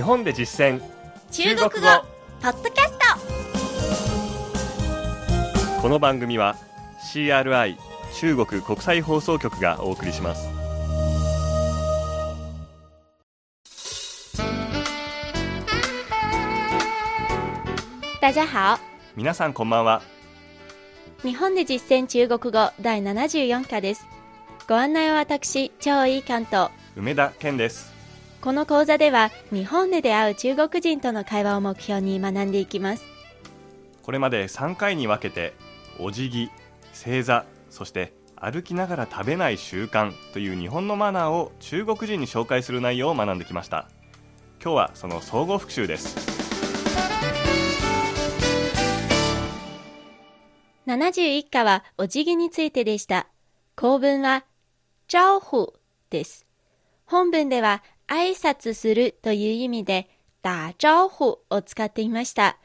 日本で実践。中国語。ポッドキャスト。この番組は CRI 中国国際放送局がお送りします。大家好。皆さんこんばんは。日本で実践中国語第74課です。ご案内は私張井関東梅田健ですこの講座では日本で出会う中国人との会話を目標に学んでいきます。これまで3回に分けてお辞儀正座そして歩きながら食べない習慣という日本のマナーを中国人に紹介する内容を学んできました。今日はその総合復習です。71課はお辞儀についてでした。構文は招呼です。本文では挨拶するという意味で打招呼を使っていました。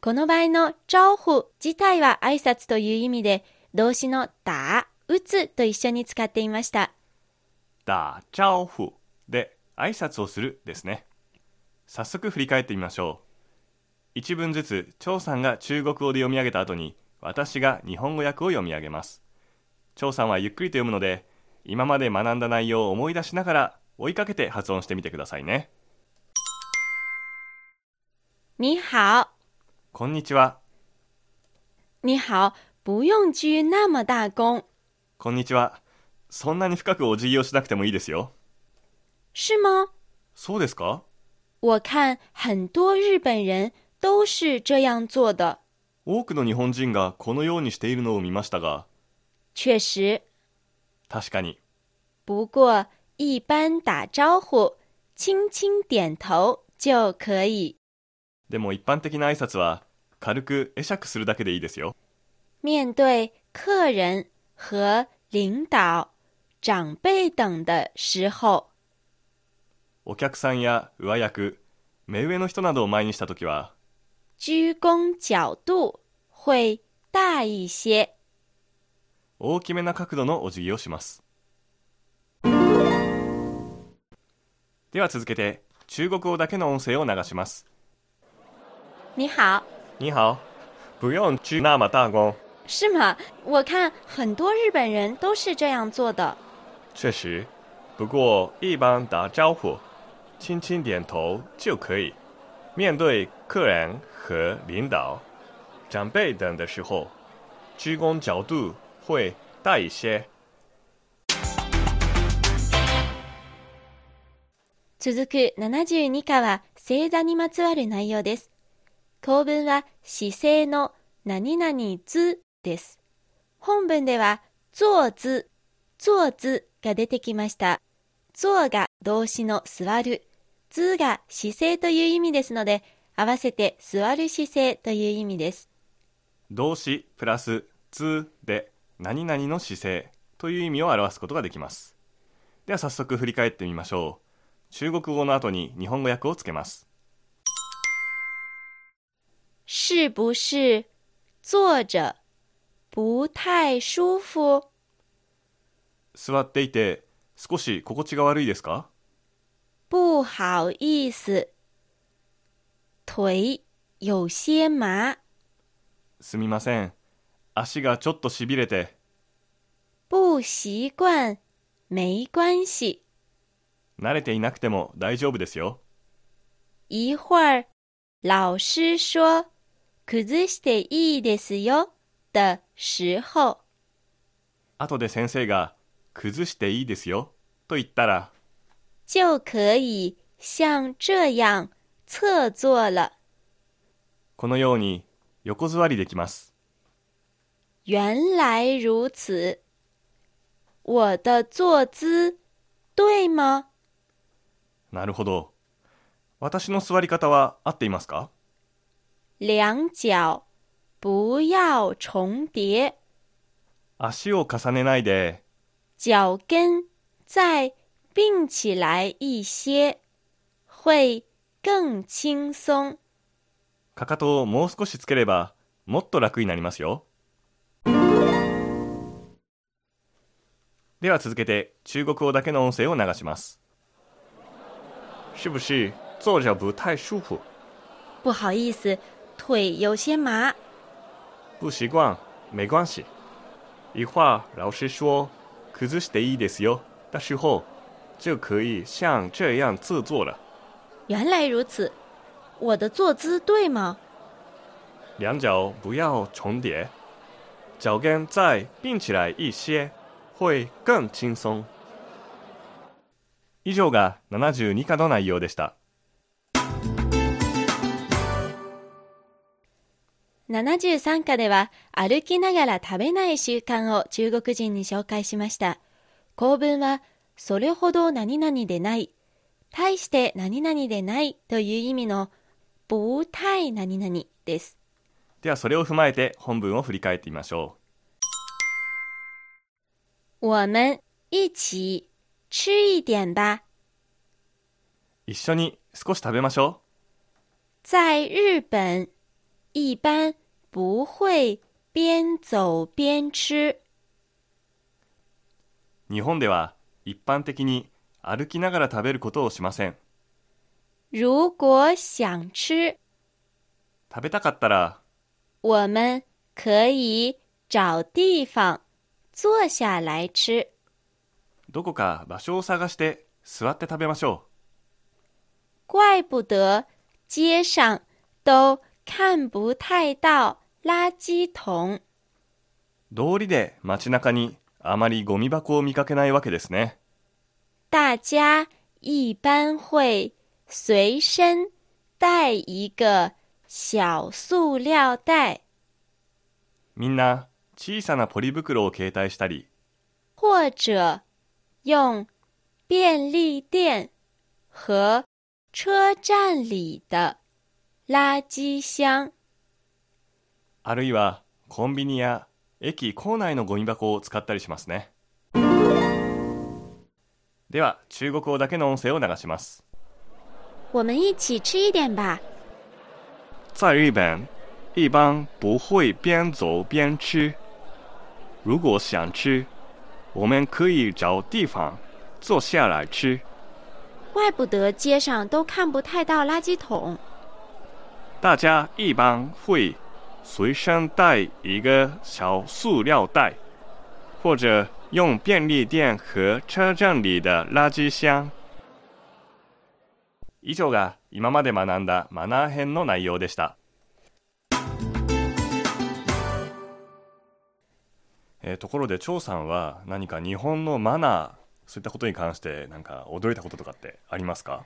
この場合の招呼自体は挨拶という意味で動詞の打、打つと一緒に使っていました。打招呼で挨拶をするですね。早速振り返ってみましょう。一文ずつ張さんが中国語で読み上げた後に私が日本語訳を読み上げます。張さんはゆっくりと読むので今まで学んだ内容を思い出しながら追いかけて発音してみてくださいね。你好。こんにちは。你好。不用鞠那么大躬こんにちは。そんなに深くお辞儀をしなくてもいいですよ。是吗？そうですか？我看很多日本人都是这样做的。多くの日本人がこのようにしているのを見ましたが。确实。確かに。不过一般打招呼轻轻点头就可以。でも一般的な挨拶は軽く会釈するだけでいいですよ。面对客人和领导长辈等的时候。お客さんや上役目上の人などを前にしたときは鞠躬角度会大一些。大きめな角度のお辞儀をしますでは続けて中国語だけの音声を流します。你好。你好。不用鞠那么大躬是吗？我看很多日本人都是这样做的。确实。不过一般打招呼轻轻点头就可以。面对客人和领导长辈等的时候鞠躬角度会大一些続く72課は正座にまつわる内容です。構文は姿勢の何々図です。本文では坐図、坐図が出てきました。坐が動詞の座る、図が姿勢という意味ですので、合わせて座る姿勢という意味です。動詞プラス「つ」で何々の姿勢という意味を表すことができますでは早速振り返ってみましょう中国語の後に日本語訳をつけます。是不是坐着？不太舒服。座っていて少し心地が悪いですか？不好意思，腿有些麻，すみません。足がちょっとしびれて。不习惯，没关系。慣れていなくても大丈夫ですよ。一会儿，老师说崩していいですよ。的时候，後で先生が崩していいですよ。と言ったら就可以像这样侧坐了。このように横座りできます。原来如此，我的坐姿对吗？なるほど。私の座り方は合っていますか？两脚不要重叠，足を重ねないで。脚跟再并起来一些，会更轻松。かかとをもう少しつければもっと楽になりますよ。では続けて中国語だけの音声を流します是不是 坐着不太舒服，不好意思，腿有些麻。不习惯没关系。一会儿老师说崩していいですよ的时候，就可以像这样制作了。原来如此，我的坐姿对吗？两脚不要重叠，脚跟再并起来一些，会更轻松。 以上が72課の内容でした。73課では歩きながら食べない習慣を中国人に紹介しました。構文はそれほど何々でない、大して何々でないという意味の不太何々です。ではそれを踏まえて本文を振り返ってみましょ我们一起吃一点吧。う。一緒に少し食べましょ在日本，一般不会边走边吃。う。日本では一般的に歩きながら食べることをしません。如果想吃，食べたかったら我们可以找地方坐下来吃。どこか場所を探して座って食べましょう怪不得街上都看不太到垃圾桶。通りで街中にあまりゴミ箱を見かけないわけですね。大家一般会随身带一个小塑料袋，みんな小さなポリ袋を携帯したり、或者用便利店和车站里的垃圾箱。あるいはコンビニや駅構内のゴミ箱を使ったりしますね。では中国語だけの音声を流します。我们一起吃一点吧。在日本，一般不会边走边吃。如果想吃，我们可以找地方坐下来吃。怪不得街上都看不太到垃圾桶。大家一般会随身带一个小塑料袋，或者用便利店和车站里的垃圾箱。以上が今まで学んだマナー編の内容でした。 えーところで張さんは何か日本のマナーそういったことに関してなんか驚いたこととかってありますか？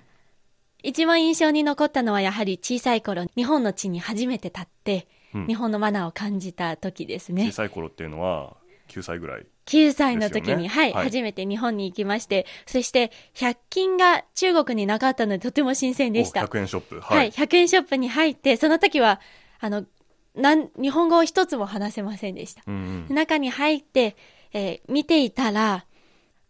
一番印象に残ったのはやはり小さい頃、日本の地に初めて立って、うん。日本のマナーを感じた時ですね。小。さい頃っていうのは9歳ぐらい9歳の時に、はい、はい。初めて日本に行きまして、そして100均が中国になかったのでとても新鮮でした。お100円ショップ。はい、100円ショップに入って、その時は、あの、なん、日本語を一つも話せませんでした。うんうん。中に入って、えー見ていたら、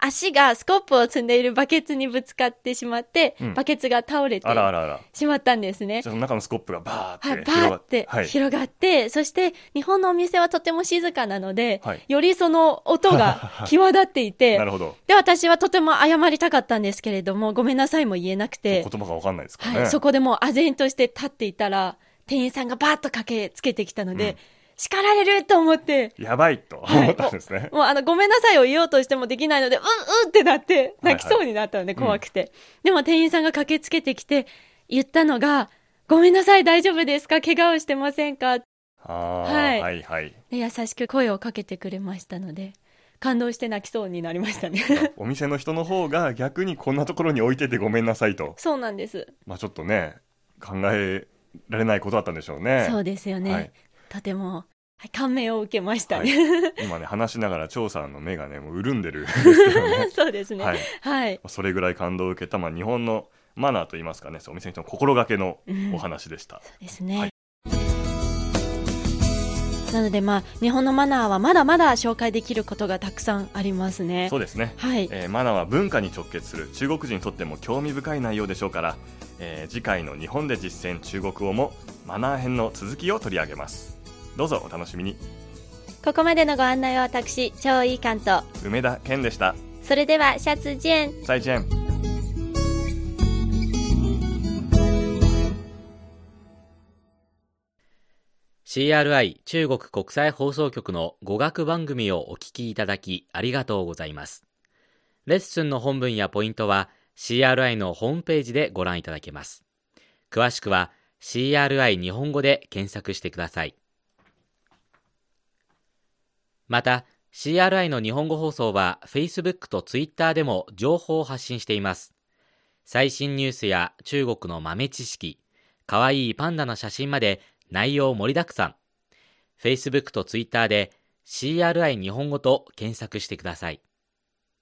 足がスコップを積んでいるバケツにぶつかってしまって、うん。バケツが倒れてあらあらあら。しまったんですね。じ。ゃあ中のスコップがバーはい、って広がってはい、広がって、そして日本のお店はとても静かなので、はい。よりその音が 際立っていてな、るほど。で、私はとても謝りたかったんですけれども、ごめんなさいも言えなくて言、葉がわかんないですからね、はい、そこでもう唖然として立っていたら、店員さんがバーッと駆けつけてきたので、うん。叱られると思って、やばいとはい。思ったんですね、もうあの、ごめんなさいを言おうとしてもできないので、うんうんってなって、はいはい。泣きそうになったので怖くて。でも店員さんが駆けつけてきて、言ったのが、ごめんなさい、大丈夫ですか？怪我をしてませんか？はい。はいはい。優しく声をかけてくれましたので、感動して泣きそうになりましたね。お店の人の方が逆にこんなところに置いててごめんなさいと。そうなんです。まあちょっとね考えられないことだったんでしょうねそうですよね。はいとても、はい感銘を受けました ね。今ね話しながら張さんの目がねもう潤んでるんですけどね そうですね。ははいい。それぐらい感動を受けた、まあ、日本のマナーといいますかねそうお店の人の心がけのお話でした、ですね。はいなのでまあ、日本のマナーはまだまだ紹介できることがたくさんありますねそ。うですねはい。えーマナーは文化に直結する中国人にとっても興味深い内容でしょうから、えー次回の日本で実践中国語もマナー編の続きを取り上げますどうぞお楽しみにここまでのご案内は私、超いい関東。梅田健でしたそれでは、シャツジェン。再见 CRI 中国国際放送局の語学番組をお聞きいただきありがとうございます。レッスンの本文やポイントは CRI のホームページでご覧いただけます。詳しくは CRI 日本語で検索してください。また、CRI の日本語放送は Facebook と Twitter でも情報を発信しています。最新ニュースや中国の豆知識、かわいいパンダの写真まで内容盛りだくさん。Facebook と Twitter で CRI 日本語と検索してください。